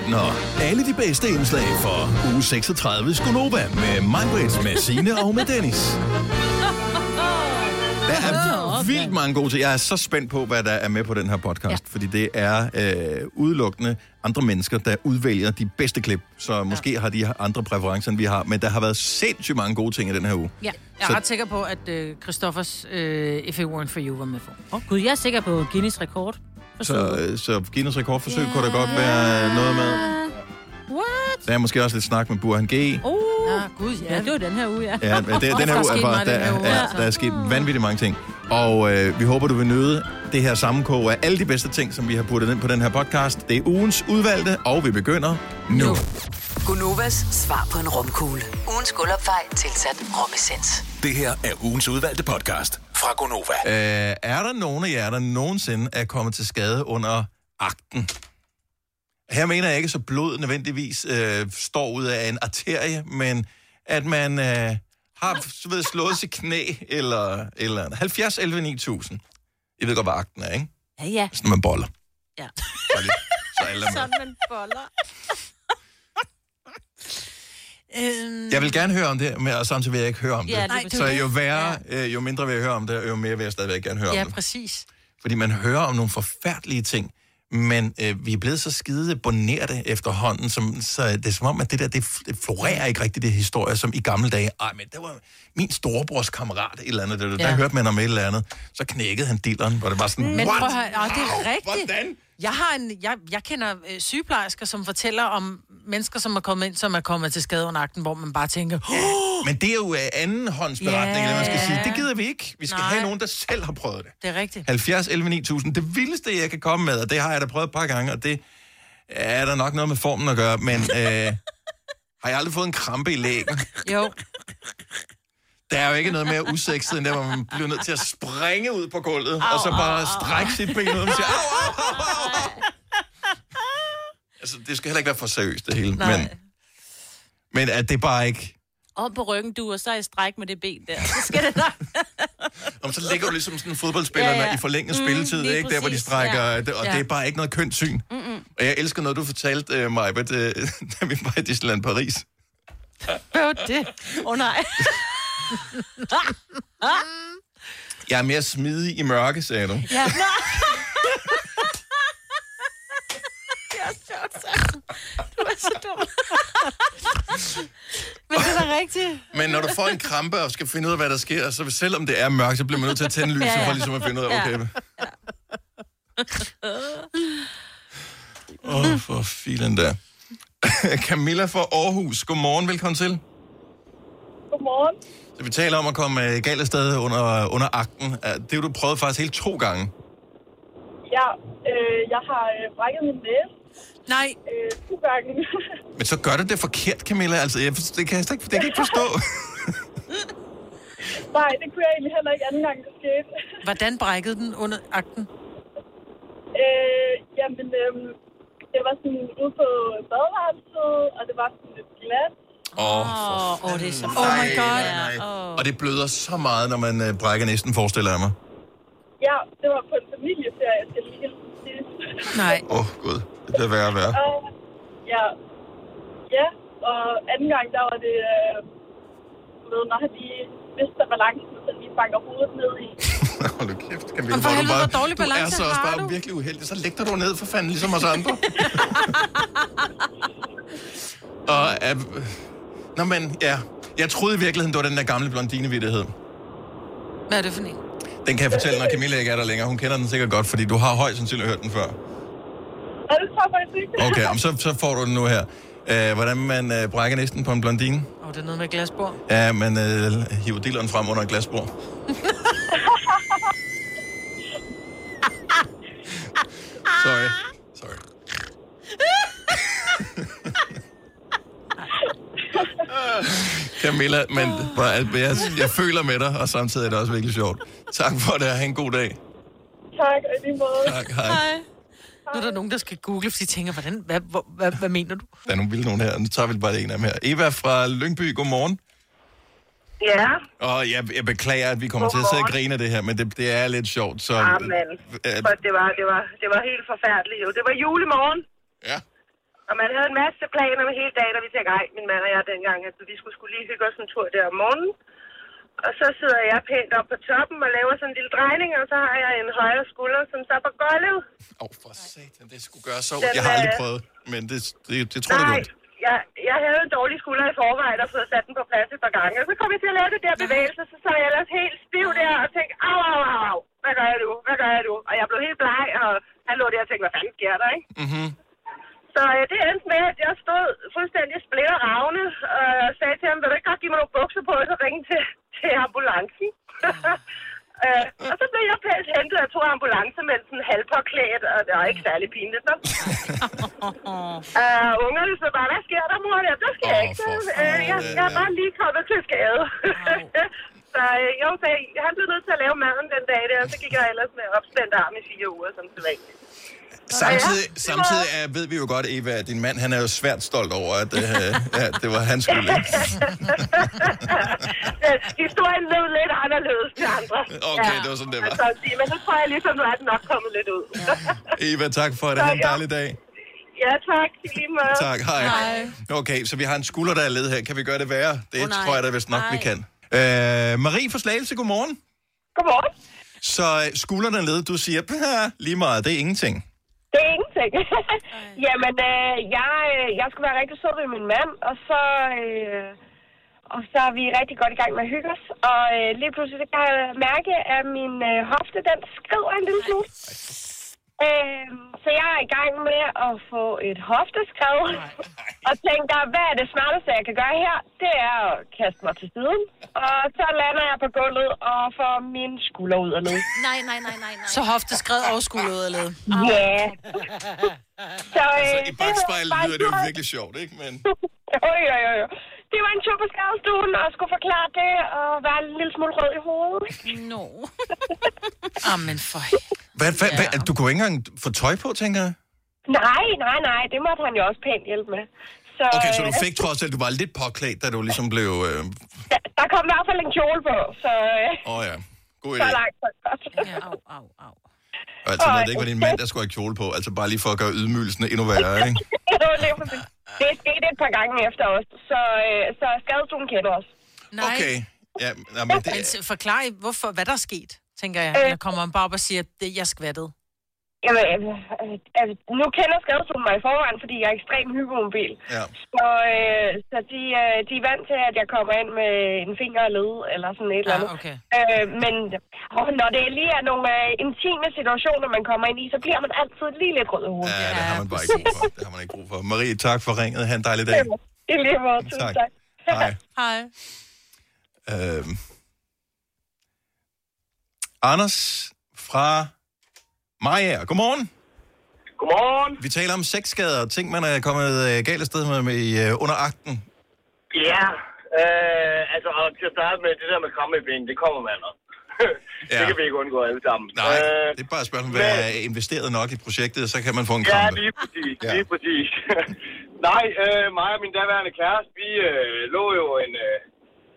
18 år. Alle de bedste indslag for uge 36 Skonova med mig, med Signe og med Dennis. Der er vildt mange gode ting. Jeg er så spændt på, hvad der er med på den her podcast, ja. fordi det er øh, udelukkende andre mennesker, der udvælger de bedste klip. Så måske ja. har de andre præferencer, end vi har, men der har været sindssygt mange gode ting i den her uge. Ja, jeg er Så- ret sikker på, at øh, Christoffers øh, If It Weren't For You var med for. Oh, gud, jeg er sikker på Guinness rekord. Så, øh, så Guinness rekordforsøg yeah. kunne der godt være noget med. What? Der er måske også lidt snak med Burhan G. Oh. Ja, gud, ja. det var den her uge, ja. Ja, det, den her er uge er bare, der, uge, er, altså. der er sket vanvittigt mange ting. Og øh, vi håber, du vil nyde det her sammenkog af alle de bedste ting, som vi har puttet ind på den her podcast. Det er ugens udvalgte, og vi begynder nu. Gunovas svar på en romkugle. Ugens guldopfej tilsat romessens. Det her er ugens udvalgte podcast fra Gonova. Øh, er der nogen af jer, der nogensinde er kommet til skade under akten? Her mener jeg ikke, så blod nødvendigvis øh, står ud af en arterie, men at man øh, har så ved, slået sit knæ, eller, eller 70 11 9000. I ved godt, hvad akten er, ikke? Ja, ja. Sådan, man boller. Ja. Så, lige, så alle er. Sådan man boller. Øhm, Jeg vil gerne høre om det, men og samtidig vil jeg ikke høre om det. Ja, det er så jo værre, øh, jo mindre vil jeg høre om det, jo mere vil jeg stadigvæk gerne høre ja, om det. præcis. Fordi man hører om nogle forfærdelige ting, men øh, vi er blevet så skide bonerte efterhånden, som, så det er som om, at det der, det, florerer ikke rigtigt, det historie, som i gamle dage. Ej, men det var min storebrors kammerat, et eller andet, der, der Ja. hørte man om et eller andet. Så knækkede han dilleren, hvor det var sådan, Men prøv at høre, ja, det er rigtigt. Hvordan? Jeg, har en, jeg, jeg kender øh, sygeplejersker, som fortæller om mennesker, som er kommet ind, som er kommet til skade under akten, hvor man bare tænker, oh, Men det er jo øh, andenhåndsberetning, Ja. eller man skal sige. Det gider vi ikke. Vi skal Nej. have nogen, der selv har prøvet det. det er rigtigt. 70 11 9000. Det vildeste, jeg kan komme med, og det har jeg da prøvet et par gange, og det er der nok noget med formen at gøre, men øh, har jeg aldrig fået en krampe i lægen? Jo, Der er jo ikke noget mere usekset, end der, hvor man bliver nødt til at springe ud på gulvet, au, og så bare strække sit ben ud og sige, au, au, au. Altså, det skal heller ikke være for seriøst, det hele. Nej. Men, men at det bare ikke... Op på ryggen, du, og så i stræk med det ben der. Så skal det nok. Om så ligger du ligesom sådan en fodboldspiller Ja, ja. i forlænget Mm, spilletid, ikke? Der, hvor de præcis, strækker, ja. og Ja. det er bare ikke noget kønt syn. Mm-mm. Og jeg elsker noget, du fortalte uh, mig, uh, da vi var i Disneyland Paris. hvad var det? Åh oh, nej. Jeg er mere smidig i mørke, sagde du. Ja. Er sjovt, så. Du er så dum. Men det er da rigtigt. Men når du får en krampe og skal finde ud af, hvad der sker, så selvom det er mørkt, så bliver man nødt til at tænde lyset, Ja, ja. for ligesom at finde ud af, Ja. okay. Åh, oh, for filen der. Camilla fra Aarhus, godmorgen, velkommen til. Godmorgen. Så vi taler om at komme øh, galt afsted under, under akten. Det har du prøvet faktisk helt to gange. Ja, øh, jeg har øh, brækket min næse Nej, øh, to gange. Men så gør du det forkert, Camilla. Altså, jeg, det kan jeg slet ikke, det kan jeg ikke forstå. Nej, det kunne jeg egentlig heller ikke anden gang, det skete. hvordan brækkede den under akten? øh, jamen, øh, det var sådan ude på badeværelset, og det var sådan lidt glat. Åh, oh, Åh, oh, det er så Oh my god. nej. Åh. Og det bløder så meget, når man øh, brækker næsten, forestiller jeg mig. Ja, det var på en familieferie, skal lige sige. Nej. Åh, oh, gud. Det bliver værre og værre. Og, ja, ja, og anden gang, der var det, øh, du ved, når han lige mister balancen, så lige banker hovedet ned i. Hold nu kæft, Camilla. Men for er helvede, hvor dårlig du er balance så også har bare du. virkelig uheldig. Så læg dig du ned for fanden, ligesom os andre. og, øh, nå, men ja. Jeg troede i virkeligheden, det var den der gamle blondinevittighed. Hvad er det for en? Den kan jeg fortælle, når Camilla ikke er der længere. Hun kender den sikkert godt, fordi du har højst sandsynligt hørt den før. Faktisk. Okay, om så, så får du den nu her. Øh, hvordan man øh, brækker næsten på en blondine. Åh, oh, det er noget med glasbord. Ja, man øh, hiver dilleren frem under et glasbord. Sorry. Sorry. Camilla, men jeg, jeg føler med dig, og samtidig er det også virkelig sjovt. Tak for det, og have en god dag. Tak, og i lige måde. Tak, hej. Nej. Nu er der nogen, der skal google, fordi de tænker, hvordan, hvad, hvad, hvad, hvad mener du? Der er nogle vilde nogen her. Nu tager vi bare en af dem her. Eva fra Lyngby, godmorgen. Ja, Og jeg, jeg beklager, at vi kommer til at sidde og Godmorgen. grine af det her, men det, det er lidt sjovt. Så, amen. øh, For det var, det, var, det var helt forfærdeligt. Jo. Det var julemorgen, ja. Og man havde en masse planer med hele dagen, og vi tænkte, ej, min mand og jeg dengang, at vi skulle, skulle lige hygge os en tur der om morgenen. Og så sidder jeg pænt op på toppen og laver sådan en lille drejning, og så har jeg en højre skulder, som så på gulvet. Åh, oh, for satan, det skulle gøre så... Den, Jeg har aldrig øh, prøvet, men det, det, det tror jeg jeg, jeg havde en dårlig skulder i forvejen og fået sat den på plads et par gange. Og så kom jeg til at lave det der bevægelse, så sad jeg ellers helt stiv der og tænkte, au, au, au, hvad gør jeg nu, hvad gør jeg nu? Og jeg blev helt bleg, og han lå der og tænkte, hvad fanden sker der, ikke? Mm-hmm. Så øh, det endte med, at jeg stod fuldstændig splitter ravne og sagde til ham, vil du ikke godt give mig nogle bukser på, og så ringe til, til ambulancen. øh, og så blev jeg pænt hentet af to ambulancemensen halvpåklædt, og det var ikke særlig pinligt. Nå. uh, ungerne så bare, hvad sker der, mor? Ja, der sker Åh, ikke. Så, øh, jeg, jeg er bare lige kommet til skade. så øh, jo, så han blev nødt til at lave maden den dag der, og så gik jeg ellers med opspændt arm i fire uger, som det Samtidig, Ja, samtidig er, ved vi jo godt, Eva, at din mand han er jo svært stolt over, at øh, ja, det var hans skyld. Historien lød lidt anderledes til andre. Okay, det var sådan, det var. Altså, men nu tror jeg ligesom, nu er den nok kommet lidt ud. Eva, tak for det. Ha' en ja. dejlig dag. ja, tak. Lige måde. Tak, hej. Okay, så vi har en skulder, der er led her. Kan vi gøre det værre? Det nej. tror jeg da vist nok, vi Nej. kan. Øh, Marie fra Slagelse, godmorgen. Godmorgen. Så øh, skulderen er led, du siger, "Pah, lige meget, det er ingenting. Det er ingenting. Jamen, øh, jeg, øh, jeg skulle være rigtig sød ved min mand, og så, øh, og så er vi rigtig godt i gang med at hygge os. Og øh, lige pludselig kan jeg mærke, at min øh, hofte, den skriver en lille smule. Øh, så jeg er i gang med at få et hofteskred, og tænker, hvad er det smarteste, jeg kan gøre her? Det er at kaste mig til siden. Og så lander jeg på gulvet og får min skulder ud af led. Nej, nej, nej, nej, nej. Så hofteskred og skulder ud af led. Ja. Så, øh, Så i bagspejlet bare lyder det jo virkelig sjovt, ikke? Men Jo, jo, jo, jo. Det var en tur på skadestuen, og skulle forklare det, og være en lille smule rød i hovedet. No. Amen for... hvad, hvad, hvad, du kunne ikke engang få tøj på, tænker jeg? Nej, nej, nej, det måtte han jo også pænt hjælpe med. Så, Okay, så du øh, fik trods alt, du var lidt påklædt, da du ligesom blev... Åh øh, der, der kom i hvert fald en kjole på, så, øh, oh, ja, god så idé. langt så godt. Ja, au, au, au. Altså, når det ikke var din mand, der skulle have kjole på. Altså, bare lige for at gøre ydmygelsen endnu værre, ikke? det er sket et par gange efter os, så, øh, så skadestuen kender os. Nej. Okay. Ja, men det, Men forklar, hvorfor, hvad der er sket, tænker jeg. Øh. Eller kommer man bare op og siger, at det, jeg skvattede. Jamen, øh, nu kender skadestuen mig i forvejen, fordi jeg er ekstremt hypermobil. ja. Så, øh, så de, øh, de er vant til, at jeg kommer ind med en finger og led, eller sådan et eller Ja, andet. okay. Øh, men åh, når det lige er nogle øh, intime situationer, man kommer ind i, så bliver man altid lige lidt rød i hovedet. Ja, det har man bare ikke brug for. Det har man ikke brug for. Marie, tak for ringet. Ha' en dejlig dag. I lige måde. Tak. tak. Hej. Hej. Øhm. Anders fra Maja. Godmorgen. Godmorgen. Vi taler om sexskader, ting, man er kommet øh, galt afsted med, med øh, under akten. Ja, øh, altså og til at starte med, det der med kramme i ben, det kommer man også. Ja. det kan vi ikke undgå alle sammen. Nej, Øh, det er bare et spørgsmål, hvad er investeret nok i projektet, så kan man få en Ja, krampe. lige præcis. Ja. Ja. Lige præcis. Nej, øh, mig og min daværende kæreste, vi øh, lå jo en, øh,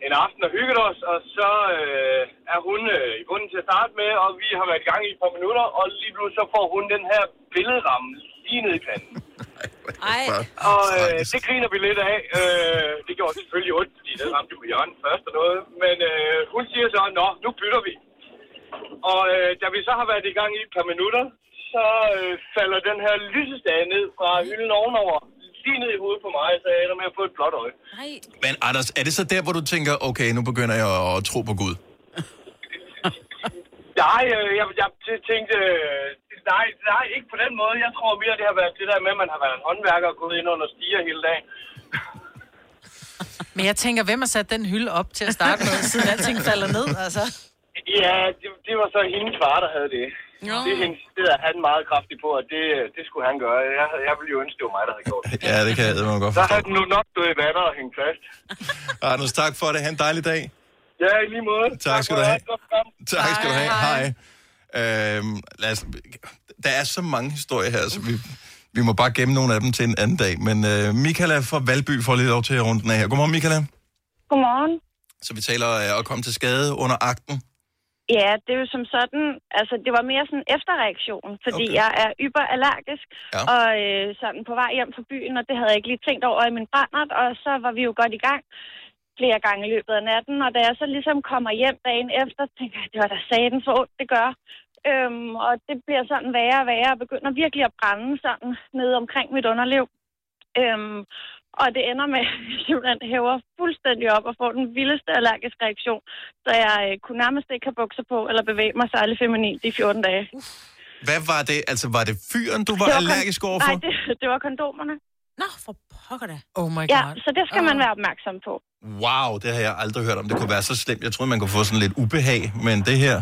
en aften og hyggede os, og så øh, er hun øh, i bunden til at starte med, og vi har været i gang i et par minutter, og lige pludselig så får hun den her billedramme lige ned i panden. Ej. Og øh, det griner vi lidt af. Øh, det gjorde selvfølgelig ondt, fordi det ramte på hjørnet først og noget. Men øh, hun siger så, nå, nu bytter vi. Og øh, da vi så har været i gang i et par minutter, så øh, falder den her lysestage ned fra hylden ovenover. Lige ned i hovedet på mig, så jeg ender med at få et blåt øje. Nej. Men Anders, er det så der, hvor du tænker, okay, nu begynder jeg at tro på Gud? Nej, øh, jeg, jeg tænkte, øh, nej, nej, ikke på den måde. Jeg tror mere, det har været det der med, at man har været en håndværker og gået ind under stiger hele dagen. Men jeg tænker, hvem har sat den hylde op til at starte med, siden alting falder ned, altså? Ja, det, det var så hendes far, der havde det. Nå. Det, er han meget kraftig på, at det, det skulle han gøre. Jeg, jeg ville jo ønske, det var mig, der havde gjort det. Ja, det kan jeg man godt Så forstå. havde den nu nok stået i vatter og hængt fast. Anders, tak for det. Ha' en dejlig dag. Ja, i lige måde. Tak skal for du have. Tak skal du have. Hej. Hej. Øhm, lad os, der er så mange historier her, så vi, vi må bare gemme nogle af dem til en anden dag. Men øh, Michaela fra Valby får lige lov til at runde den af her. Godmorgen, Michaela. Godmorgen. Så vi taler øh, at komme til skade under akten. Ja, det er jo som sådan, altså det var mere sådan en efterreaktion, fordi okay. jeg er hyperallergisk, Ja. og øh, sådan på vej hjem fra byen, og det havde jeg ikke lige tænkt over i min brændert, og så var vi jo godt i gang flere gange i løbet af natten, og da jeg så ligesom kommer hjem dagen efter, tænker jeg, det var da saten for ondt, det gør. Øhm, og det bliver sådan værre og værre, og begynder virkelig at brænde sådan nede omkring mit underliv. Øhm, og det ender med, at jeg simpelthen hæver fuldstændig op og får den vildeste allergiske reaktion, så jeg øh, kunne nærmest ikke have bukser på eller bevæge mig særlig feminin de 14 dage. Hvad var det? Altså, var det fyren, du var Det kon- allergisk overfor? Nej, det, det var kondomerne. Nå, for pokker da. Oh my Ja, god. så det skal man være opmærksom på. Wow, det har jeg aldrig hørt om. Det kunne være så slemt. Jeg troede, man kunne få sådan lidt ubehag, men det her,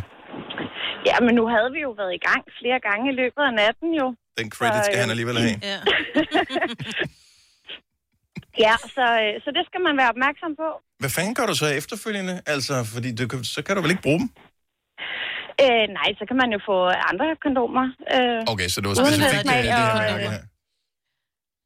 Ja, men nu havde vi jo været i gang flere gange i løbet af natten jo. den credit skal Så, øh, han alligevel have. Ja. Ja, så, øh, så det skal man være opmærksom på. Hvad fanden gør du så efterfølgende? Altså, fordi du, så kan du vel ikke bruge dem? Øh, nej, så kan man jo få andre kondomer. Øh, Okay, så det var specifikt det, smag det, her. øh, Ja.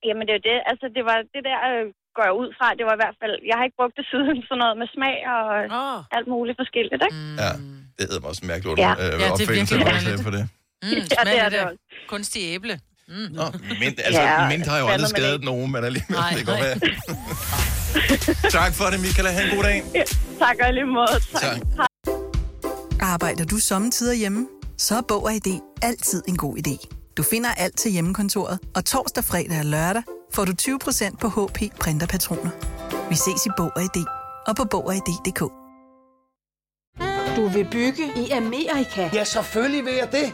Jamen det er jo det, altså det var det der, øh, går jeg ud fra, det var i hvert fald, jeg har ikke brugt det siden sådan noget med smag og Åh. alt muligt forskelligt, ikke? Mm. ja, det hedder mig også en mærkelig Ja. ja. Ja, øh, det er virkelig på det. Mm, Ja, det er det også. kunstig æble. Nå, mint, altså, Ja, ja, mint har jo aldrig skadet det. nogen, men alligevel, Nej, det nej. være. tak for det, Michaela. Ha' en god dag. Tak og lige måde. Tak. Tak. Arbejder du sommetider hjemme? Så er Bog og ID altid en god idé. Du finder alt til hjemmekontoret, og torsdag, fredag og lørdag får du 20% på HP printerpatroner. Vi ses i Bog og ID og på Bog og ID.dk. Du vil bygge i Amerika? Ja, selvfølgelig vil jeg det.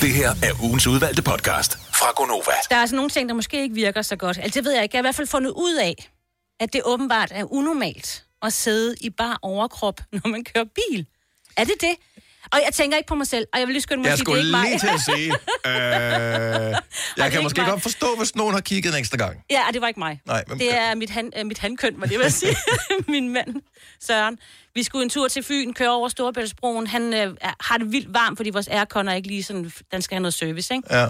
Det her er ugens udvalgte podcast fra Gonova. Der er altså nogle ting, der måske ikke virker så godt. Altså, det ved jeg ikke. Jeg har i hvert fald fundet ud af, at det åbenbart er unormalt at sidde i bare overkrop, når man kører bil. Er det det? Og jeg tænker ikke på mig selv, og jeg vil lige skynde mig Jeg at sige, skulle det er ikke lige mig. til at sige, øh, jeg kan måske mig. godt forstå, hvis nogen har kigget en ekstra gang. Ja, det var ikke mig. Nej, hvem det er mit, han, øh, mit handkøn, var det, jeg vil sige. Min mand, Søren. Vi skulle en tur til Fyn, køre over Storebæltsbroen. Han øh, har det vildt varmt, fordi vores aircon er ikke lige sådan, den skal have noget service, ikke? Ja.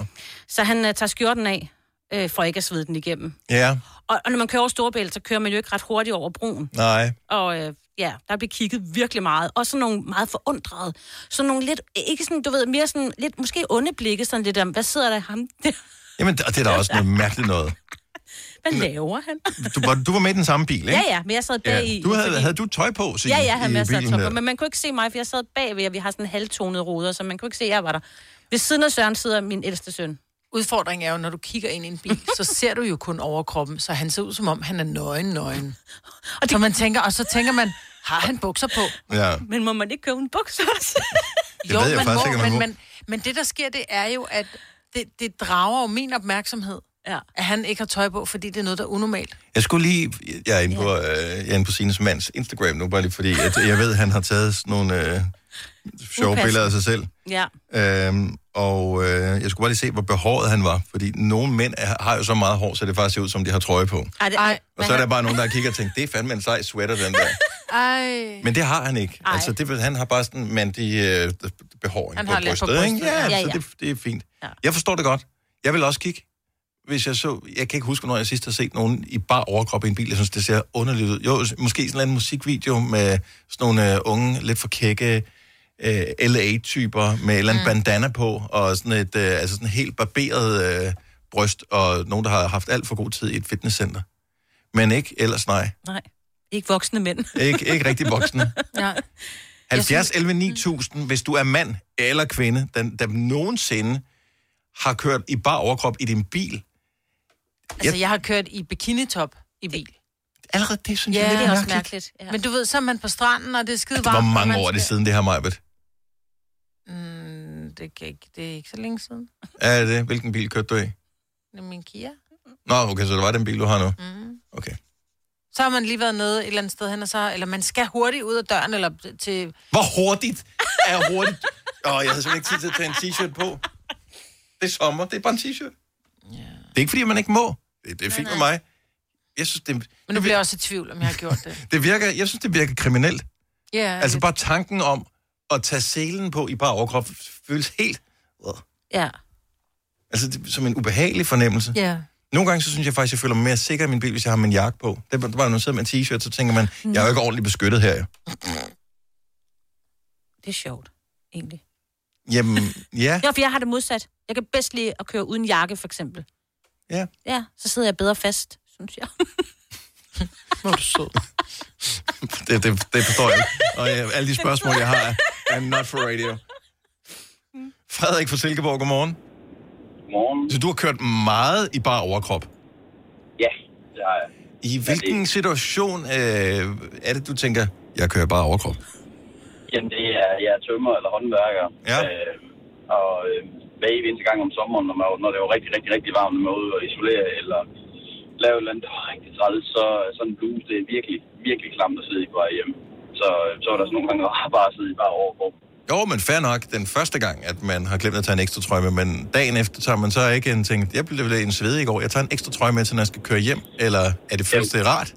Så han øh, tager skjorten af, øh, for ikke at svede den igennem. Ja, Og, og når man kører over Storebælt, så kører man jo ikke ret hurtigt over broen. nej. Og øh, ja, der bliver kigget virkelig meget. Og sådan nogle meget forundrede. Sådan nogle lidt, ikke sådan, du ved, mere sådan, lidt måske onde blikke, sådan lidt om, hvad sidder der i ham der? Jamen, det det er da også noget mærkeligt noget. Hvad laver han? Du var, du var med i den samme bil, ikke? Ja, ja, men jeg sad bag i... Du havde, fordi- havde du tøj på, Signe, Ja, ja, han i masser af topper, der? men man kunne ikke se mig, for jeg sad bagved, og vi har sådan halvtonede ruder, så man kunne ikke se, at jeg var der. Ved siden af Søren sidder min ældste søn. Udfordringen er jo, når du kigger ind i en bil, så ser du jo kun overkroppen, så han ser ud som om, han er nøgen, nøgen. Og det... Så man tænker, og så tænker man, har han bukser på? Ja. Men må man ikke købe en bukser også? Det ved jeg man faktisk må, ikke, man men, må. men, men det, der sker, det er jo, at det, det drager jo min opmærksomhed, ja. at han ikke har tøj på, fordi det er noget, der er unormalt. Jeg skulle lige... Jeg er inde på, øh, jeg er inde på Sines mands Instagram nu, bare lige fordi, at jeg ved, at han har taget sådan nogle øh, sjove Upassende. billeder af sig selv. Ja. Øhm, og øh, jeg skulle bare lige se, hvor behåret han var. Fordi nogle mænd er, har jo så meget hår, så det faktisk ser ud, som de har trøje på. Ej, det, ej, Og så er der bare nogen, der kigger og tænker, det er fandme en sej sweater, den der. Ej. Men det har han ikke. Ej. Altså, det, han har bare sådan en mandig øh, behåring Han på lidt på brystet. ikke? brystet, Ja, ja. ja, så det, det er fint. Ja. Jeg forstår det godt. Jeg vil også kigge, hvis jeg så... Jeg kan ikke huske, når jeg sidst har set nogen i bare overkrop i en bil. Jeg synes, det ser underligt ud. Jo, måske sådan en musikvideo med sådan nogle øh, unge, lidt for kække øh, LA-typer med et eller Mm. bandana på, og sådan et øh, altså sådan helt barberet øh, bryst, og nogen, der har haft alt for god tid i et fitnesscenter. Men ikke ellers nej. Nej, ikke voksne mænd. Ikke, ikke rigtig voksne. ja. 70 11 9000, hvis du er mand eller kvinde, der, der nogensinde har kørt i bar overkrop i din bil. Altså, jeg har kørt i bikinitop i bil. Allerede det synes ja, jeg er lidt det er også mærkeligt. Ja. Men du ved, så er man på stranden, og det er skide varmt. Hvor mange man år er det skal- siden, det her, Majbet? Mm, det, kan ikke, det er ikke så længe siden. Er det det? Hvilken bil kørte du i? Det er min Kia. Nå, okay, så det var den bil, du har nu. Mm. Okay. Så har man lige været nede et eller andet sted hen, og så, eller man skal hurtigt ud af døren, eller til... Hvor hurtigt er hurtigt? Åh, oh, jeg havde simpelthen ikke tid til at tage en t-shirt på. Det er sommer, det er bare en t-shirt. Yeah. Det er ikke, fordi man ikke må. Det, det er fint med mig. Jeg synes, det, Men nu bliver jeg også i tvivl, om jeg har gjort det. det virker, jeg synes, det virker kriminelt. Ja, Altså bare tanken om at tage selen på i bare overkrop føles helt... Ja. Altså det, som en ubehagelig fornemmelse. Ja. Nogle gange, så synes jeg faktisk, jeg føler mig mere sikker i min bil, hvis jeg har min jakke på. Det er bare, når man sidder med en t-shirt, så tænker man, jeg er jo ikke ordentligt beskyttet her. Jo. Det er sjovt, egentlig. Jamen, ja. Ja, for jeg har det modsat. Jeg kan bedst lide at køre uden jakke, for eksempel. Ja. Ja, så sidder jeg bedre fast, synes jeg. Hvor er du sød. Det, det, det forstår jeg ikke. Og ja, alle de spørgsmål, jeg har, er- er not for radio. Frederik fra Silkeborg, godmorgen. Godmorgen. Så du har kørt meget i bar overkrop. Ja, det har jeg. I hvilken situation øh, er det, du tænker, jeg kører bare overkrop? Jamen, det er, jeg er tømmer eller håndværker. Ja. Øh, og øh, hver evig eneste gang om sommeren, når, man, når det er jo rigtig, rigtig, rigtig varmt, når man er ude og isolere eller lave et eller andet, der er rigtig træls, så sådan en bluse, det er virkelig, virkelig klamt at sidde i på vej hjem. Så, så er der sådan nogle gange, bare at sidde i bare overkrop. Jo, men fair nok, den første gang, at man har glemt at tage en ekstra trøje med, men dagen efter tager man så ikke en ting, jeg blev en svedig i går, jeg tager en ekstra trøje med, til når jeg skal køre hjem, eller er det føles det rart?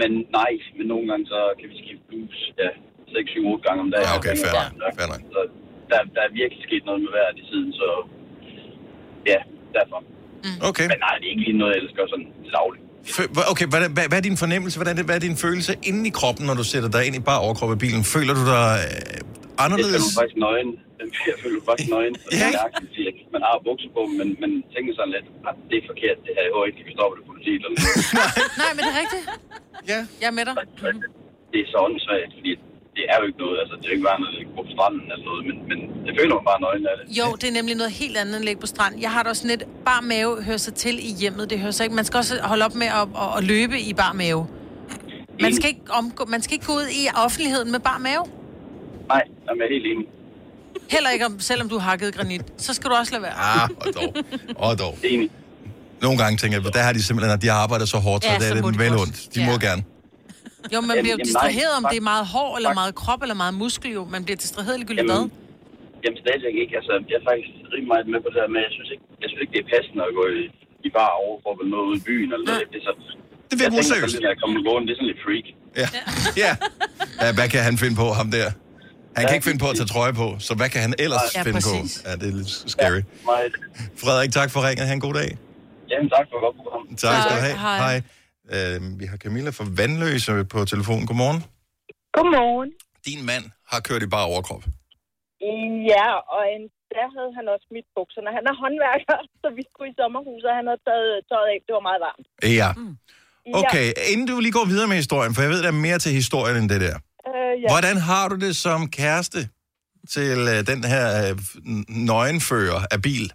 Men nej, men nogle gange så kan vi skifte bluse, ja, 6, 7, 8 gange om dagen. Ja, okay, fair nok, fair nok. Så der, der er virkelig sket noget med vejret i tiden, så ja, derfor. Okay. Men nej, det er ikke lige noget, jeg elsker sådan til daglig. Fø- hva- Okay, hvad, hvad, hvad er din fornemmelse, hvordan er det, hvad er din følelse inde i kroppen, når du sætter dig ind i bare overkrop af bilen? Føler du dig øh, Jeg anderledes? føler faktisk nøgen. Jeg føler faktisk nøgen. Og det er mærkeligt, fordi at man har bukser på, men man tænker sådan lidt, at det er forkert, det her. Jeg håber ikke, de kan stoppe det politiet eller noget. Nej, men det er rigtigt. Ja. Jeg er med dig. Det er så åndssvagt, fordi det er jo ikke noget, altså det er jo ikke bare noget, at gå på stranden eller noget, men, men jeg føler mig bare nøgen af det. Jo, det er nemlig noget helt andet end at ligge på stranden. Jeg har da også lidt, bar mave hører sig til i hjemmet. Det hører sig ikke. Man skal også holde op med at, at, at løbe i bar mave. Man skal, ikke omgå, man skal ikke gå ud i offentligheden med bar mave. Nej, jeg er helt enig. Heller ikke, om, selvom du har hakket granit. Så skal du også lade være. Ah, og dog. Og dog. Enig. Nogle gange tænker jeg, der har de simpelthen, at de har arbejdet så hårdt, så Ja, det er så det må de vel ondt. De Ja. må gerne. Jo, man Jamen, bliver jo distraheret, nej, om det er meget hår, eller tak. meget krop, eller meget muskel, jo. Man bliver distraheret ligegyldigt hvad. Jamen, stadigvæk ikke. Altså, jeg er faktisk rimelig meget med på det her med, jeg synes ikke, jeg synes ikke det er passende at gå i, i bare overkrop eller noget ude i byen eller noget. Det er så, det virker jeg tænker når jeg kommer gående, det er sådan lidt freak. Ja. ja. ja. Hvad kan han finde på, ham der? Han kan ikke finde på at tage trøje på, så hvad kan han ellers Ja, finde præcis. på? Ja, det er lidt scary. Meget. Frederik, tak for ringen. Ha' en god dag. Jamen, tak for godt program. Tak skal du have. Hej. Øh, vi har Camilla fra Vandløse på telefonen. Godmorgen. Godmorgen. Din mand har kørt i bare overkrop. Ja, og en, der havde han også mit bukserne. Han er håndværker, så vi skulle i sommerhuset, og han havde taget tøjet af. Det var meget varmt. Ja. Okay, inden du lige går videre med historien, for jeg ved, der er mere til historien end det der. Øh, ja. Hvordan har du det som kæreste til øh, den her øh, nøgenfører af bil?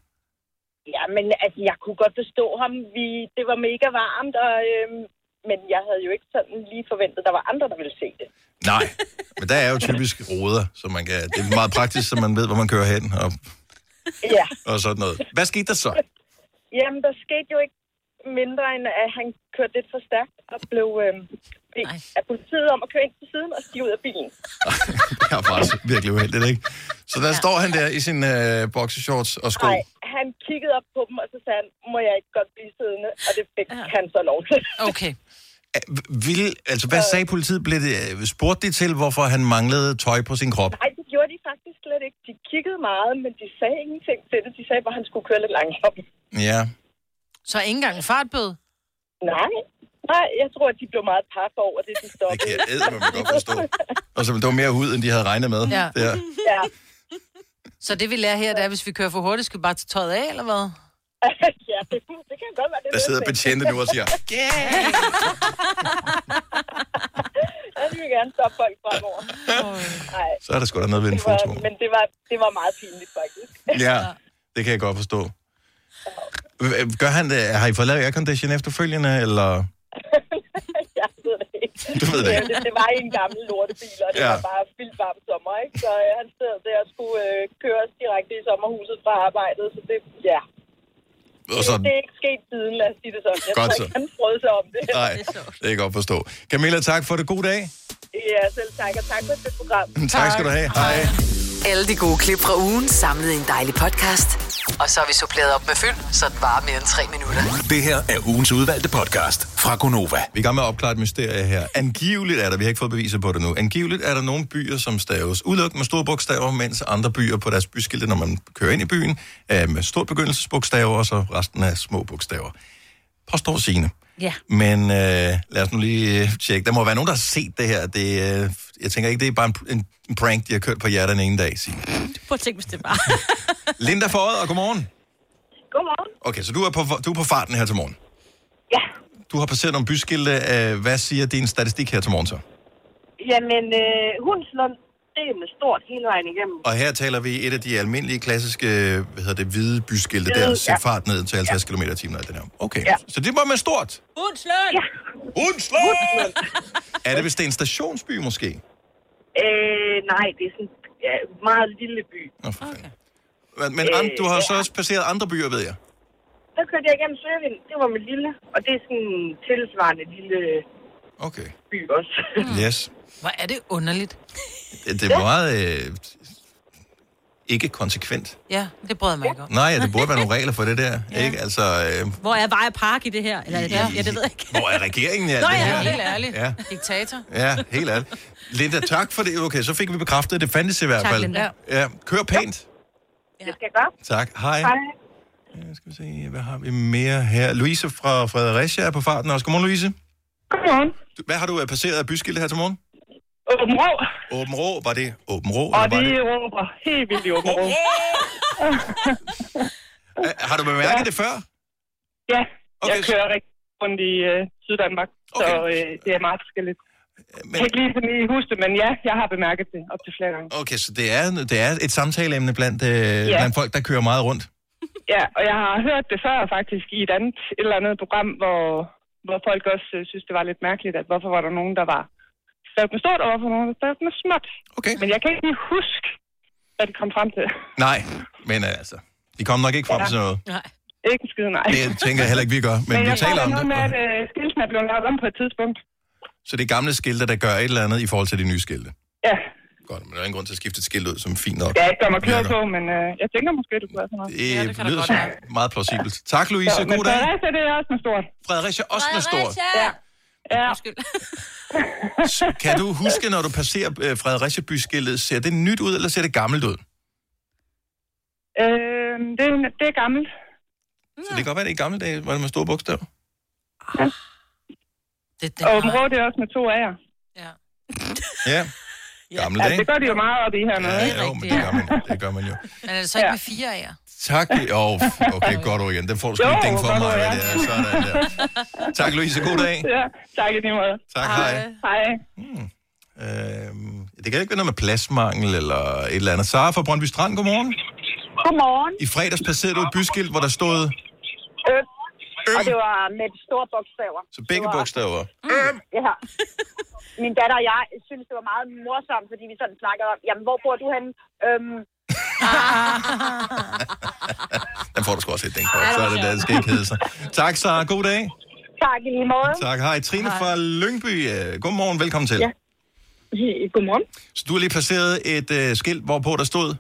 Ja, men altså, jeg kunne godt forstå ham. Vi, det var mega varmt, og, øhm, men jeg havde jo ikke sådan lige forventet, at der var andre, der ville se det. Nej, men der er jo typisk ruder, så man kan, det er meget praktisk, så man ved, hvor man kører hen og, Ja, og sådan noget. Hvad skete der så? jamen der skete jo ikke mindre, end at han kørte lidt for stærkt og blev øhm, bedt af politiet om at køre ind til siden og stige ud af bilen. Det er faktisk virkelig uheldigt, ikke? Så der står han der i sin øh, boxershorts og sko. Nej, han kiggede op på dem, og så sagde han, må jeg ikke godt blive siddende? Og det fik ja. han så lov til. Okay. Vil, altså, hvad sagde politiet? Blev det, øh, spurgte de til, hvorfor han manglede tøj på sin krop? Nej, det gjorde de faktisk slet ikke. De kiggede meget, men de sagde ingenting til det. De sagde bare, at han skulle køre lidt langsomt. Ja. Så ikke engang en fartbød? Nej, nej, jeg tror, at de blev meget paf over det, de stoppede. Det kan jeg eddermame godt forstå. Og så det var mere ud, end de havde regnet med. Ja. Der. ja. Så det vi lærer her, det er, hvis vi kører for hurtigt, skal vi bare tage tøjet af, eller hvad? ja, det, det kan godt være, det Der sidder betjente nu og siger, yeah! jeg vil gerne stoppe folk fremover. Nej, så er der sgu da noget ved en foto. men det var, det var meget pinligt, faktisk. Ja, Det kan jeg godt forstå. Gør han det? Har I fået lavet aircondition efterfølgende, eller? jeg ved det ikke. Du ved det ikke. Det, det var i en gammel lortebil, og det Ja. ja. var bare vildt varm sommer, ikke? Så øh, han sad der og skulle øh, køres direkte i sommerhuset fra arbejdet, så det, ja. Og så, Det, det er ikke sket siden, lad os sige det sådan. Jeg Godt tror så. ikke, han frød sig om det. nej, det kan jeg godt forstå. Camilla, tak for det. God dag. Ja, selv tak, og tak for det program. Tak skal du have. Hej. Alle de gode klip fra ugen samlet i en dejlig podcast. Og så har vi suppleret op med fyld, så det varer mere end tre minutter. Det her er ugens udvalgte podcast fra Gonova. Vi er i gang med at opklare et mysterie her. Angiveligt er der, vi har ikke fået beviser på det nu, angiveligt er der nogle byer, som staves udelukkende med store bogstaver, mens andre byer på deres byskilte, når man kører ind i byen, er med stort begyndelsesbogstaver, og så resten er små bogstaver. Påstår Signe. Ja. Men øh, lad os nu lige øh, tjekke. Der må være nogen, der har set det her. Det, øh, jeg tænker ikke, det er bare en, en, prank, de har kørt på jer den ene dag, Signe. Prøv at tænke, hvis det var. Linda Fåret, og godmorgen. Godmorgen. Okay, så du er på, du er på farten her til morgen. Ja. Du har passeret nogle byskilte. Øh, hvad siger din statistik her til morgen så? Jamen, øh, Hundslund, det er med stort hele vejen igennem. Og her taler vi et af de almindelige, klassiske, hvad hedder det, hvide byskilte, Hvide, der sæt ja. fart ned til 50 km i timen. Det der. Okay, Ja. så det var med stort. Hundslund! Ja. Hundslund! Er det, hvis det er en stationsby måske? Øh, nej, det er sådan ja, meget lille by. Nå, for okay. Men, men and, du har jo så også passeret andre byer, ved jeg. Så kørte jeg igennem Søvind, det var med lille, og det er sådan en tilsvarende lille Okay. by også. Yes. Hvor er det underligt. Det, det er meget øh, ikke konsekvent. Ja, det bryder jeg mig ikke om. Nej, det burde være nogle regler for det der. Ja. Ikke? Altså, øh, Hvor er Veje Park i det her? Eller, ja. ja, det ved jeg ikke. hvor er regeringen i alt Nå, det ja, her? Helt ærligt. Ja. Diktator. Ja, helt ærligt. Linda, tak for det. Okay, så fik vi bekræftet, at det fandtes i hvert Tak, fald. Linda. Ja, kør pænt. Det skal jeg gøre. Tak. Hej. Hej. Ja, skal vi se, hvad har vi mere her? Louise fra Fredericia er på farten også. Godmorgen, Louise. Godmorgen. Hvad har du øh, passeret af byskilte her til morgen? Åben Rå, Åben Rå, var det Åben Rå? og eller var det råber helt vildt i Åben Rå. Har du bemærket det før? Ja, Okay, jeg kører rigtig rundt i øh, Syddanmark, så øh, det er meget forskelligt. Men, Jeg kan ikke lige sådan lige huske det, men ja, jeg har bemærket det op til flere gange. okay, så det er, det er et samtaleemne blandt, øh, Ja. blandt folk, der kører meget rundt. Ja, og jeg har hørt det før faktisk i et andet et eller andet program, hvor, hvor folk også øh, synes, det var lidt mærkeligt, at hvorfor var der nogen, der var stavet med stort, og hvorfor nogen, der stavet med småt. Okay. Men jeg kan ikke lige huske, hvad de kom frem til. Nej, men øh, altså, de kommer nok ikke frem Ja. til noget. Nej. Ikke en skid, nej. Det tænker jeg heller ikke, vi gør, men, Men vi jeg taler om er noget det. med, at øh, skiltene er blevet lavet om på et tidspunkt. Så det er gamle skilte, der gør et eller andet i forhold til de nye skilte. Ja, Godt, men der er ingen grund til at skifte et skilt ud, som er fint nok. jeg ikke gør mig klog på, men øh, jeg tænker måske, det kunne være sådan noget. Det, Ja, det lyder godt som være. meget plausibelt. Tak, Louise. Men God dag. Fredericia, det er også med stort. Fredericia også med stort. Ja. Ja. Kan du huske, når du passerer øh, Fredericia byskiltet, ser det nyt ud, eller ser det gammelt ud? øh, det, er- det er gammelt. Så det kan godt være, det er i gamle dage, var det med store bogstaver. Det, det Og Åben Rå, det er også med to A'er. Ja. Ja, gamle Ja, dage. det gør de jo meget op i hernede. Ja, ikke? jo, men det gør man, det gør man jo. Men er det så ikke Ja. med fire af jer? Tak. Jo, okay, godt ord igen. Den får du sgu ikke ding for mig. ja. er. Sådan der. Tak, Louise. God dag. Ja, tak i lige måde. Tak, hej. Hej. Øhm, det kan ikke være noget med pladsmangel eller et eller andet. Sara fra Brøndby Strand, godmorgen. Godmorgen. I fredags passerede du et byskilt, hvor der stod Øm. Og det var med store bogstaver. så begge Det var- bogstaver. Øm. Ja. Min datter og jeg synes, det var meget morsomt, fordi vi sådan snakkede om, jamen, hvor bor du henne? Øhm, Den får du sgu også et ding for. Så er det der, det skal ikke hedde sig. Tak, Sara. God dag. tak i lige måde. Tak. Hej. Trine fra Lyngby. øh, Godmorgen. Velkommen til. Ja. Godmorgen. Så du har lige placeret et øh, skilt, hvorpå der stod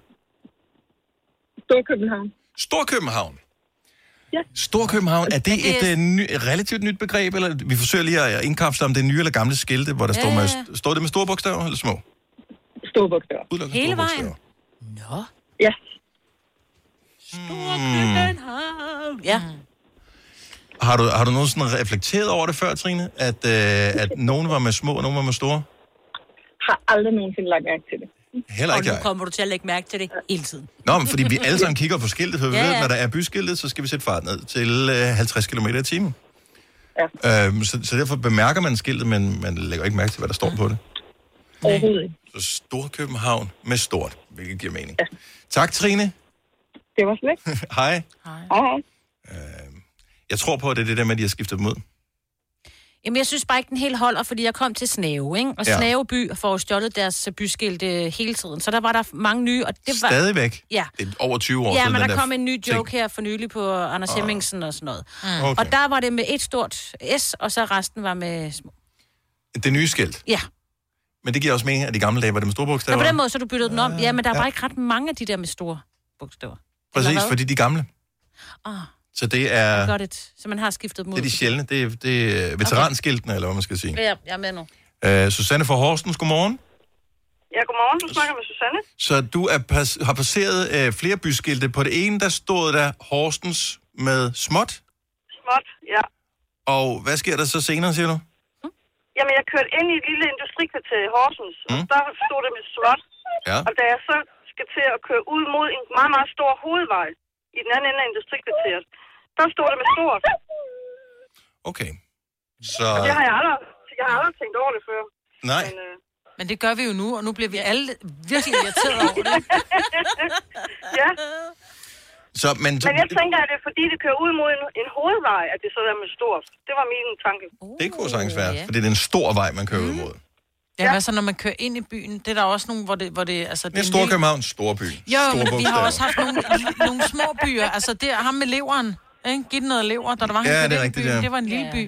Storkøbenhavn. Storkøbenhavn. Ja. Storkøbenhavn, er det et, øh, ny, relativt nyt begreb, eller vi forsøger lige at indkapsle om det er nye eller gamle skilte, hvor der Ja, står, ja, med, står det med store bogstaver eller små? Store bogstaver. Udelukkende Hele store vejen? bogstaver. Nå. Ja. København. Ja. Har du, har du nogensinde reflekteret over det før, Trine? At, øh, at nogen var med små, og nogen var med store? Har aldrig nogensinde lagt mærke til det. Heller Og ikke nu jeg. kommer du til at lægge mærke til det hele tiden. Nå, men fordi vi alle sammen kigger på skiltet, for vi Ja, ved, ja. når der er byskiltet, så skal vi sætte fart ned til øh, 50 km i timen. Ja. Øhm, så, så derfor bemærker man skiltet, men man lægger ikke mærke til, hvad der står på det. Overhovedet ikke. Så Storkøbenhavn med stort, hvilket giver mening. Ja. Tak, Trine. Det var slet. Hej. Hej, hej. Jeg tror på, at det er det der med, at de har skiftet dem ud. Jamen, jeg synes bare ikke, den helt holder, fordi jeg kom til Snave, ikke? Og Ja. Snave by får jo stjålet deres byskilt øh, hele tiden. Så der var der mange nye, og det var... Stadigvæk. Ja. Det er over 20 år Ja, siden, men den der kom en ny ting. joke her for nylig på Anders. Hemmingsen og sådan noget. Mm. Okay. Og der var det med et stort S, og så resten var med små. Det nye skilt. Ja. Men det giver også mening, at de gamle dage var det med store bogstaver. på den måde, så du byttet den om. Ja, men der er Ja. bare ikke ret mange af de der med store bogstaver. Præcis, fordi de er gamle. Ah, Så det er, got it. Så man har skiftet dem ud. det er de sjældne. Det er, det er veteranskiltene, eller hvad man skal sige. Ja, jeg er med nu. Uh, Susanne fra Horsens, godmorgen. Ja, godmorgen. Du snakker med Susanne. Så du er pas, har passeret uh, flere byskilte. På det ene, der stod der Horsens med småt. Småt, ja. Og hvad sker der så senere, siger du? Jamen, jeg kørte ind i et lille industrikvarter i Horsens, mm. og der stod det med småt. Ja. Og da jeg så skal til at køre ud mod en meget, meget stor hovedvej i den anden ende af industrikvarteret, der stod det med stort. Okay. Så... Og det har jeg aldrig, jeg har aldrig tænkt over det før. Nej. Men, øh, Men det gør vi jo nu, og nu bliver vi alle virkelig irriteret over det. ja, Så, men, men jeg tænker, at det er fordi, det kører ud mod en, en hovedvej, at det så er med stort. Det var min tanke. det kunne sagtens være, fordi det er en stor vej, man kører ud mod. Ja, hvad så, når man kører ind i byen? Det er der også nogle, hvor det... Hvor det altså, Det er en Stor Storby. Jo, men vi har også haft nogle, nogle små byer. Altså, det er ham med leveren. Ikke? Giv den noget lever, da der var han Ja, kørte det er rigtigt, byen. ja. Det var en lille by.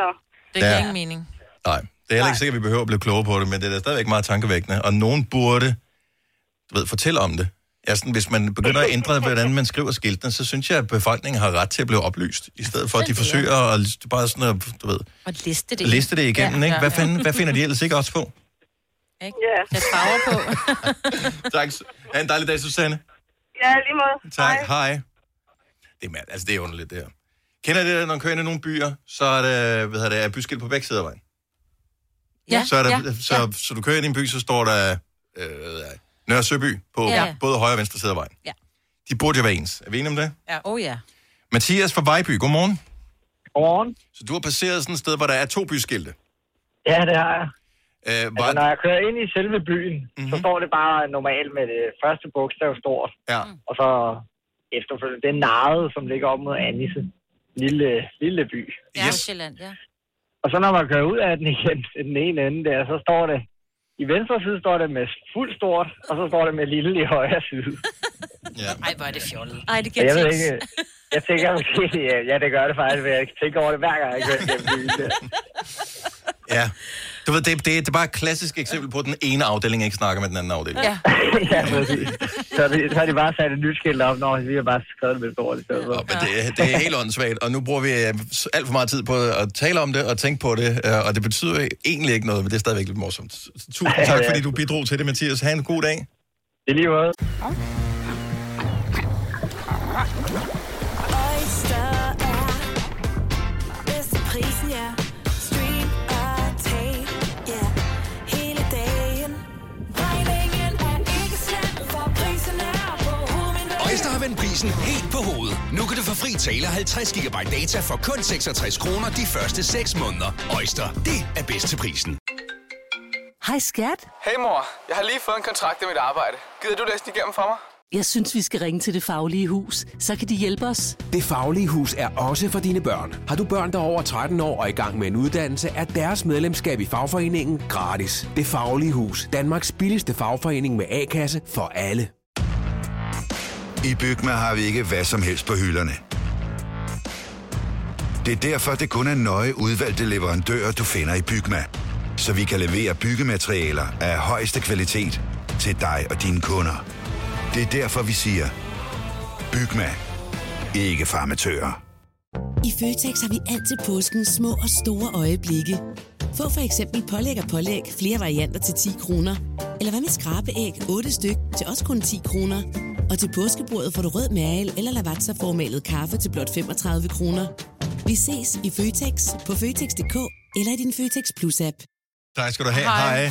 Nå. Det giver Ja. ingen mening. Nej, det er heller ikke sikkert, at vi behøver at blive klogere på det, men det er da stadigvæk meget tankevækkende. Og nogen burde, du ved, fortælle om det. Ja, sådan, hvis man begynder at ændre, hvordan man skriver skiltene, så synes jeg, at befolkningen har ret til at blive oplyst, i stedet for, at de forsøger at bare sådan at, du ved, Og liste det. liste det igennem, Ja, ikke? Hvad, fanden, hvad finder de ellers ikke også på? Ikke? Ja. Sæt farver på. Tak. Ha' en dejlig dag, Susanne. Ja, lige måde. Tak. Hej. Det er, altså, det er underligt, det her. Kender det, der, når man kører ind i nogle byer, så er det, hvad hedder det, er byskilt på begge sider af vejen? Ja, så, er der, ja, så, ja. så du kører ind i en by, så står der øh, Nørre Søby på Ja. både højre og venstre side af vejen. Ja. De burde jo være ens. Er vi enige om det? Ja. Oh ja. Mathias fra Vejby, godmorgen. Godmorgen. Så du har passeret sådan et sted, hvor der er to byskilte. Ja, det har jeg. Øh, Altså, når jeg kører ind i selve byen, mm-hmm. så står det bare normalt med det første bogstav stort. Ja. Og så efterfølgende, det naret, som ligger op mod Annisse. Lille, lille by. Ja, yes. Sjælland, ja. Og så når man kører ud af den igen, til den ene ende der, så står det, i venstre side står det med fuld stort, og så står det med lille i højre side. Ja. Ej, hvor er det fjollet. Ej, det giver jeg ved ikke, jeg tænker måske, ja, det gør det faktisk, men jeg tænker over det hver gang, jeg kører. Ja. Du ved, det, det, det er bare et klassisk eksempel på, at den ene afdeling ikke snakker med den anden afdeling. Ja. ja, præcis. Så, det, så har de bare sat et nyt skilt op, når vi har bare skrevet det med stedet for. Men det, det er helt åndssvagt, og nu bruger vi øh, alt for meget tid på at tale om det og tænke på det, øh, og det betyder egentlig ikke noget, men det er stadigvæk lidt morsomt. Tusind tak, fordi du bidrog til det, Mathias. Ha' en god dag. Det er lige måde. Oyster prisen helt på hovedet. Nu kan du få fri tale 50 GB data for kun 66 kroner de første 6 måneder. Øjster, det er bedst til prisen. Hej skat. Hey mor, jeg har lige fået en kontrakt i mit arbejde. Gider du læse den igennem for mig? Jeg synes, vi skal ringe til Det Faglige Hus. Så kan de hjælpe os. Det Faglige Hus er også for dine børn. Har du børn, der er over 13 år og i gang med en uddannelse, er deres medlemskab i fagforeningen gratis. Det Faglige Hus. Danmarks billigste fagforening med A-kasse for alle. I Bygma har vi ikke hvad som helst på hylderne. Det er derfor, det kun er nøje udvalgte leverandører, du finder i Bygma. Så vi kan levere byggematerialer af højeste kvalitet til dig og dine kunder. Det er derfor, vi siger, Bygma. Ikke farmatører. I Føtex har vi altid påskens små og store øjeblikke. Få for eksempel pålæg og pålæg flere varianter til 10 kroner. Eller hvad med skrabeæg 8 styk til også kun 10 kroner. Og til påskebordet får du rød mal eller lavatserformalet kaffe til blot 35 kroner. Vi ses i Føtex på Føtex.dk eller i din Føtex Plus-app. Tak skal du have. Hej.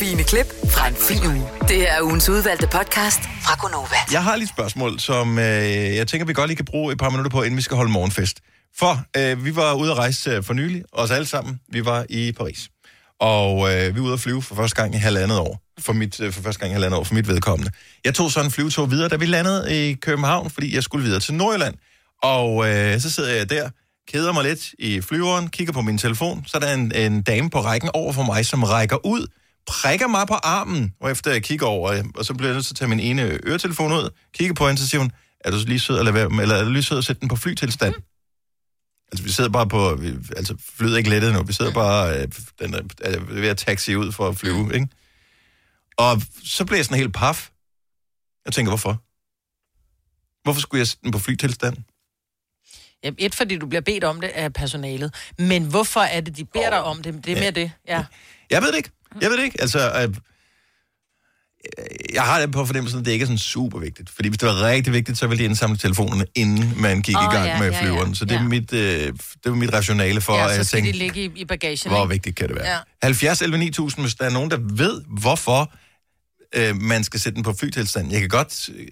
Fine klip fra en fin uge. Det er ugens udvalgte podcast fra Gonova. Jeg har lige et spørgsmål, som øh, jeg tænker, vi godt lige kan bruge et par minutter på, inden vi skal holde morgenfest. For øh, vi var ude at rejse øh, for nylig, os alle sammen. Vi var i Paris. Og øh, vi er ude at flyve for første gang i halvandet år. For, mit, øh, for første gang i halvandet år, for mit vedkommende. Jeg tog sådan en flyvetur videre, da vi landede i København, fordi jeg skulle videre til Nordjylland. Og øh, så sidder jeg der, keder mig lidt i flyveren, kigger på min telefon. Så er der en, en dame på rækken over for mig, som rækker ud, prikker mig på armen, og efter jeg kigger over, øh, og så bliver jeg nødt til at tage min ene øretelefon ud, kigger på hende, så siger hun, er du lige sød at lade være, eller er du lige sød at sætte den på flytilstand? Altså, vi sidder bare på... Vi, altså, flyet er ikke lettet nu. Vi sidder bare... Øh, den er ved at taxi ud for at flyve, ikke? Og så blev jeg sådan helt paf. Jeg tænker, hvorfor? Hvorfor skulle jeg sætte den på flytilstand? Ja, et, fordi du bliver bedt om det af personalet. Men hvorfor er det, de beder dig om det? Det er mere det, ja. Jeg ved det ikke. Jeg ved det ikke. Altså, øh, jeg har det på fornemmelsen, at det ikke er sådan super vigtigt. Fordi hvis det var rigtig vigtigt, så ville de indsamle telefonerne, inden man gik Åh, i gang ja, med ja, flyveren. ja. Så det er, mit, øh, det er mit rationale for, ja, at så jeg skal tænker, de ligge i, i bagagen, hvor ikke? vigtigt kan det være. Ja. 70 11 9000, hvis der er nogen, der ved, hvorfor øh, man skal sætte den på flytilstand. Jeg kan godt... Øh,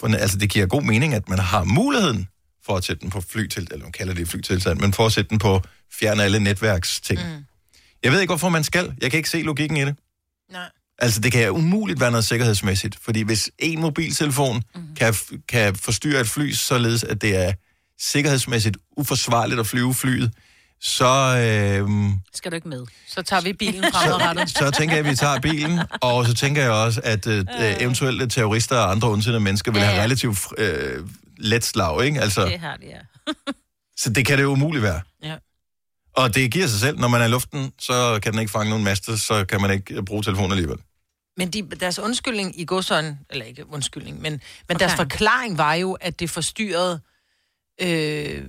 for, altså, det giver god mening, at man har muligheden for at sætte den på flytilstand, eller man kalder det flytilstand, men for at sætte den på fjerne alle netværksting. Mm. Jeg ved ikke, hvorfor man skal. Jeg kan ikke se logikken i det. Nej. Altså, det kan umuligt være noget sikkerhedsmæssigt, fordi hvis en mobiltelefon mm. kan, kan forstyrre et fly, således at det er sikkerhedsmæssigt uforsvarligt at flyve flyet, så, øh, Skal du ikke med? Så tager vi bilen fremadrettet. så tænker jeg, at vi tager bilen, og så tænker jeg også, at øh, eventuelle terrorister og andre ondsindede mennesker vil Ja, have ja. relativt øh, let slag, ikke? Altså, Det har det, ja. så det kan det jo umuligt være. Ja. Og det giver sig selv, når man er i luften, så kan den ikke fange nogen master, så kan man ikke bruge telefonen alligevel. Men de, deres undskyldning i godsøjen, eller ikke undskyldning, men, men deres forklaring var jo, at det forstyrrede øh,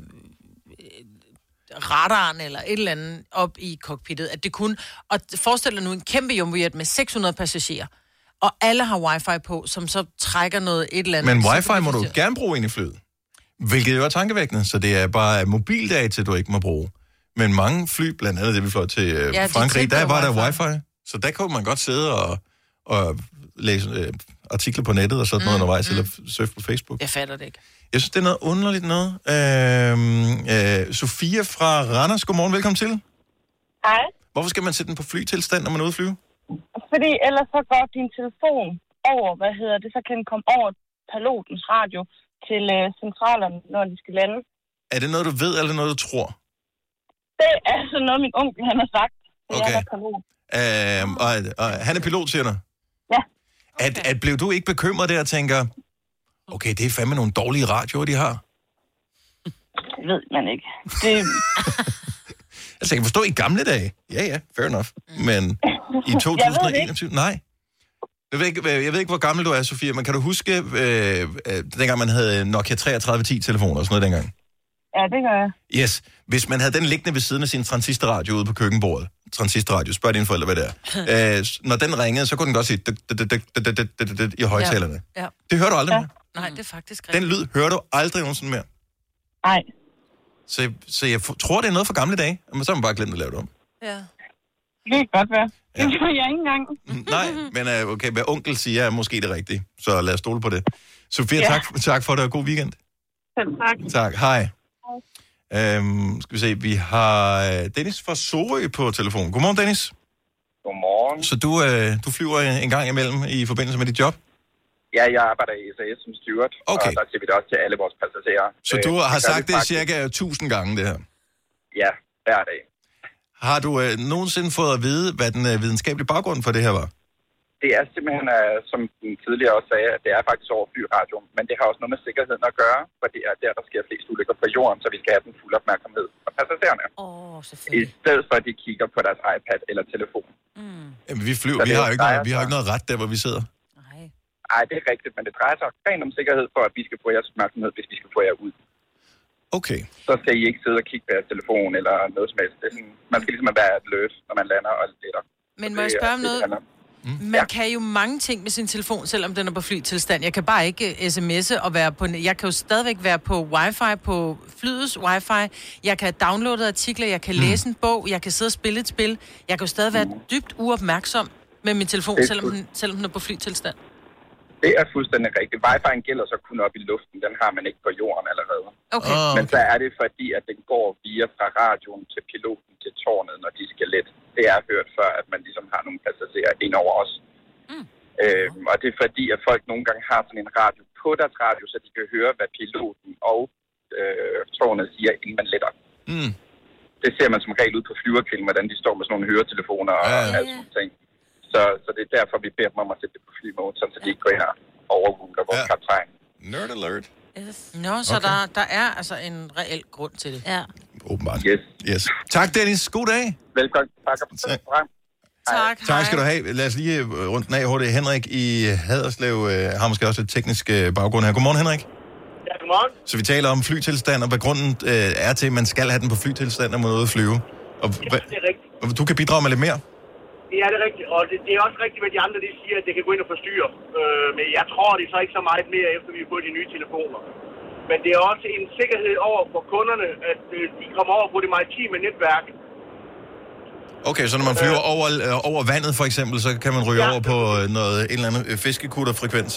radaren eller et eller andet op i cockpittet. At det kunne, og forestil dig nu en kæmpe jumbojet med 600 passagerer, og alle har wifi på, som så trækker noget et eller andet. Men wifi må du gerne bruge ind i flyet. Hvilket jo er tankevækkende, så det er bare mobildata, du ikke må bruge. Men mange fly, blandt andet det, vi fløj til øh, Ja, ja, de Frankrig, der var der wifi. wifi. Så der kunne man godt sidde og, og læse øh, artikler på nettet og sådan noget Mm, undervejs, eller f- surfe på Facebook. Jeg fatter det ikke. Jeg synes, det er noget underligt noget. Øhm, øh, Sofia fra Randers, godmorgen, velkommen til. Hej. Hvorfor skal man sætte den på flytilstand, når man er ude at flyve? Fordi ellers så går din telefon over, hvad hedder det, så kan den komme over pilotens radio til øh, centralerne, når de skal lande. Er det noget, du ved, eller noget, du tror? Det er sådan noget, min onkel han har sagt, Okay. jeg var pilot. Øhm, og, og han er pilot, siger du? At, at blev du ikke bekymret der og tænker, okay, det er fandme nogle dårlige radioer, de har? Det ved man ikke. Det, Altså, jeg kan forstå i gamle dage. Ja, ja, fair enough. Men i 2021, nej. Jeg ved, ikke, jeg ved ikke, hvor gammel du er, Sofia, men kan du huske, øh, øh, dengang man havde Nokia 3310-telefoner og sådan noget dengang? ja, det gør jeg. Yes. Hvis man havde den liggende ved siden af sin transistorradio ude på køkkenbordet, transistorradio. Spørg dine forældre, hvad det er. Øh, Æ, når den ringede, så kunne den godt sige i højtalerne. Ja. Ja. Det hører du aldrig ja. mere. Nej, det er faktisk rigtigt. Den lyd hører du aldrig nogensinde mere. Nej. Så, så jeg tror, det er noget fra gamle dage. Men så har man bare glemt at lave det om. Ja. Det kan godt være. Ja. Det gør jeg ikke engang. Nej, men øh, okay, hvad onkel siger er måske det rigtige. Så lad os stole på det. Sofia, ja. tak, tak for det, og god weekend. Selv tak. Tak, hej. hej. Øhm, skal vi se, vi har øh, Dennis fra Sorø på telefon. Godmorgen, Dennis. Godmorgen. Så du, øh, du flyver en gang imellem i forbindelse med dit job? Ja, jeg arbejder i SAS som steward, Okay. og der siger vi det også til alle vores passagerer. Så du Øh, har sagt det faktisk- cirka 1000 gange, det her. Ja, hver dag. Har du øh, nogensinde fået at vide, hvad den øh, videnskabelige baggrund for det her var? Det er simpelthen, øh, som den tidligere også sagde, at det er faktisk over flyradio, men det har også noget med sikkerheden at gøre, for det er der, der sker flest ulykker på jorden, så vi skal have den fulde opmærksomhed fra passagererne. Åh, I stedet for, at de kigger på deres iPad eller telefon. Jamen, vi flyver, vi har jo ikke noget, vi har ikke noget ret der, hvor vi sidder. Nej, det er rigtigt, men det drejer sig rent om sikkerhed for, at vi skal få jeres opmærksomhed, hvis vi skal få jer ud. Okay. Så skal I ikke sidde og kigge på jeres telefon eller noget som helst. Det er sådan, man skal ligesom være alert, når man lander og letter. Men Så må jeg spørge om noget? Om. Man kan jo mange ting med sin telefon, selvom den er på flytilstand. Jeg kan bare ikke uh, sms'e og være på... Jeg kan jo stadigvæk være på wifi, på flyets wifi. Jeg kan downloade artikler, jeg kan Mm. læse en bog, jeg kan sidde og spille et spil. Jeg kan jo stadig være dybt uopmærksom med min telefon, selvom den, selvom den er på flytilstand. Det er fuldstændig rigtigt. Wi-Fi'en gælder så kun op i luften. Den har man ikke på jorden allerede. Okay. Ah, Men så er det fordi, at den går via fra radioen til piloten til tårnet, når de skal let. Det er hørt før, at man ligesom har nogle passagerer ind over os. Mm. Øhm, og det er fordi, at folk nogle gange har sådan en radio på deres radio, så de kan høre, hvad piloten og øh, tårnet siger, inden man letter. Mm. Det ser man som regel ud på flyverkilden, hvordan de står med sådan nogle høretelefoner og Ja, ja. alt sådan ting. Så, så det er derfor, vi beder dem om at sætte det på flymode, så de ikke går ind og overruler vores ja. kaptajn. Nerd alert. Nå, så Okay. der, der er altså en reel grund til det. Ja. Åbenbart. Yes. yes. Tak, Dennis. God dag. Velkommen. Tak for det program. Tak, Tak skal du have. Lad os lige øh, rundt den af hurtigt. Henrik i Haderslev øh, har måske også lidt teknisk øh, baggrund her. Godmorgen, Henrik. Ja, godmorgen. Så vi taler om flytilstand, og hvad grunden øh, er til, at man skal have den på flytilstand, når man er ude at flyve. Og hvad, Det er rigtigt. og du kan bidrage med lidt mere. Ja, det er rigtigt. Og det, det er også rigtigt, hvad de andre de siger, at det kan gå ind og forstyrre. Øh, men jeg tror, det er så ikke så meget mere, efter vi har fået de nye telefoner. Men det er også en sikkerhed over for kunderne, at øh, de kommer over på det maritime netværk. Okay, så når man flyver over, øh, over vandet for eksempel, så kan man ryge Ja. over på øh, noget, en eller anden øh, fiskekutterfrekvens.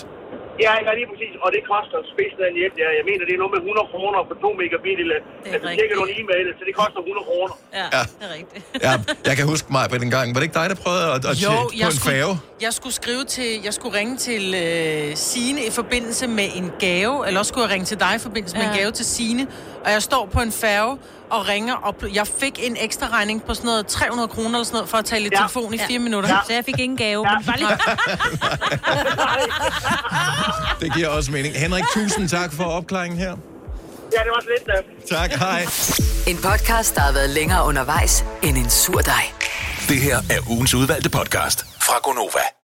Ja, ja, lige præcis. Og det koster spidsen hjælp. Ja, jeg mener, det er noget med 100 kroner for 2 megabit. Eller, altså, tjekker nogle e-mail, så det koster 100 kroner. Ja, Ja. det er rigtigt. Ja, jeg kan huske mig på den gang. Var det ikke dig, der prøvede at, at Jo, på jeg en skulle, færge? jeg skulle skrive til, jeg skulle ringe til øh, Sine i forbindelse med en gave, eller også skulle jeg ringe til dig i forbindelse med en Ja. gave til Sine, og jeg står på en færge og ringer, og jeg fik en ekstra regning på sådan noget 300 kroner eller sådan noget, for at tale i Ja. telefon i Ja. fire minutter. Ja. Så jeg fik ingen gave. Men bare lige... Det giver også mening. Henrik, tusind tak for opklaringen her. Ja, det var så lidt da. Tak, hej. En podcast, der har været længere undervejs end en sur dej. Det her er ugens udvalgte podcast fra Gonova.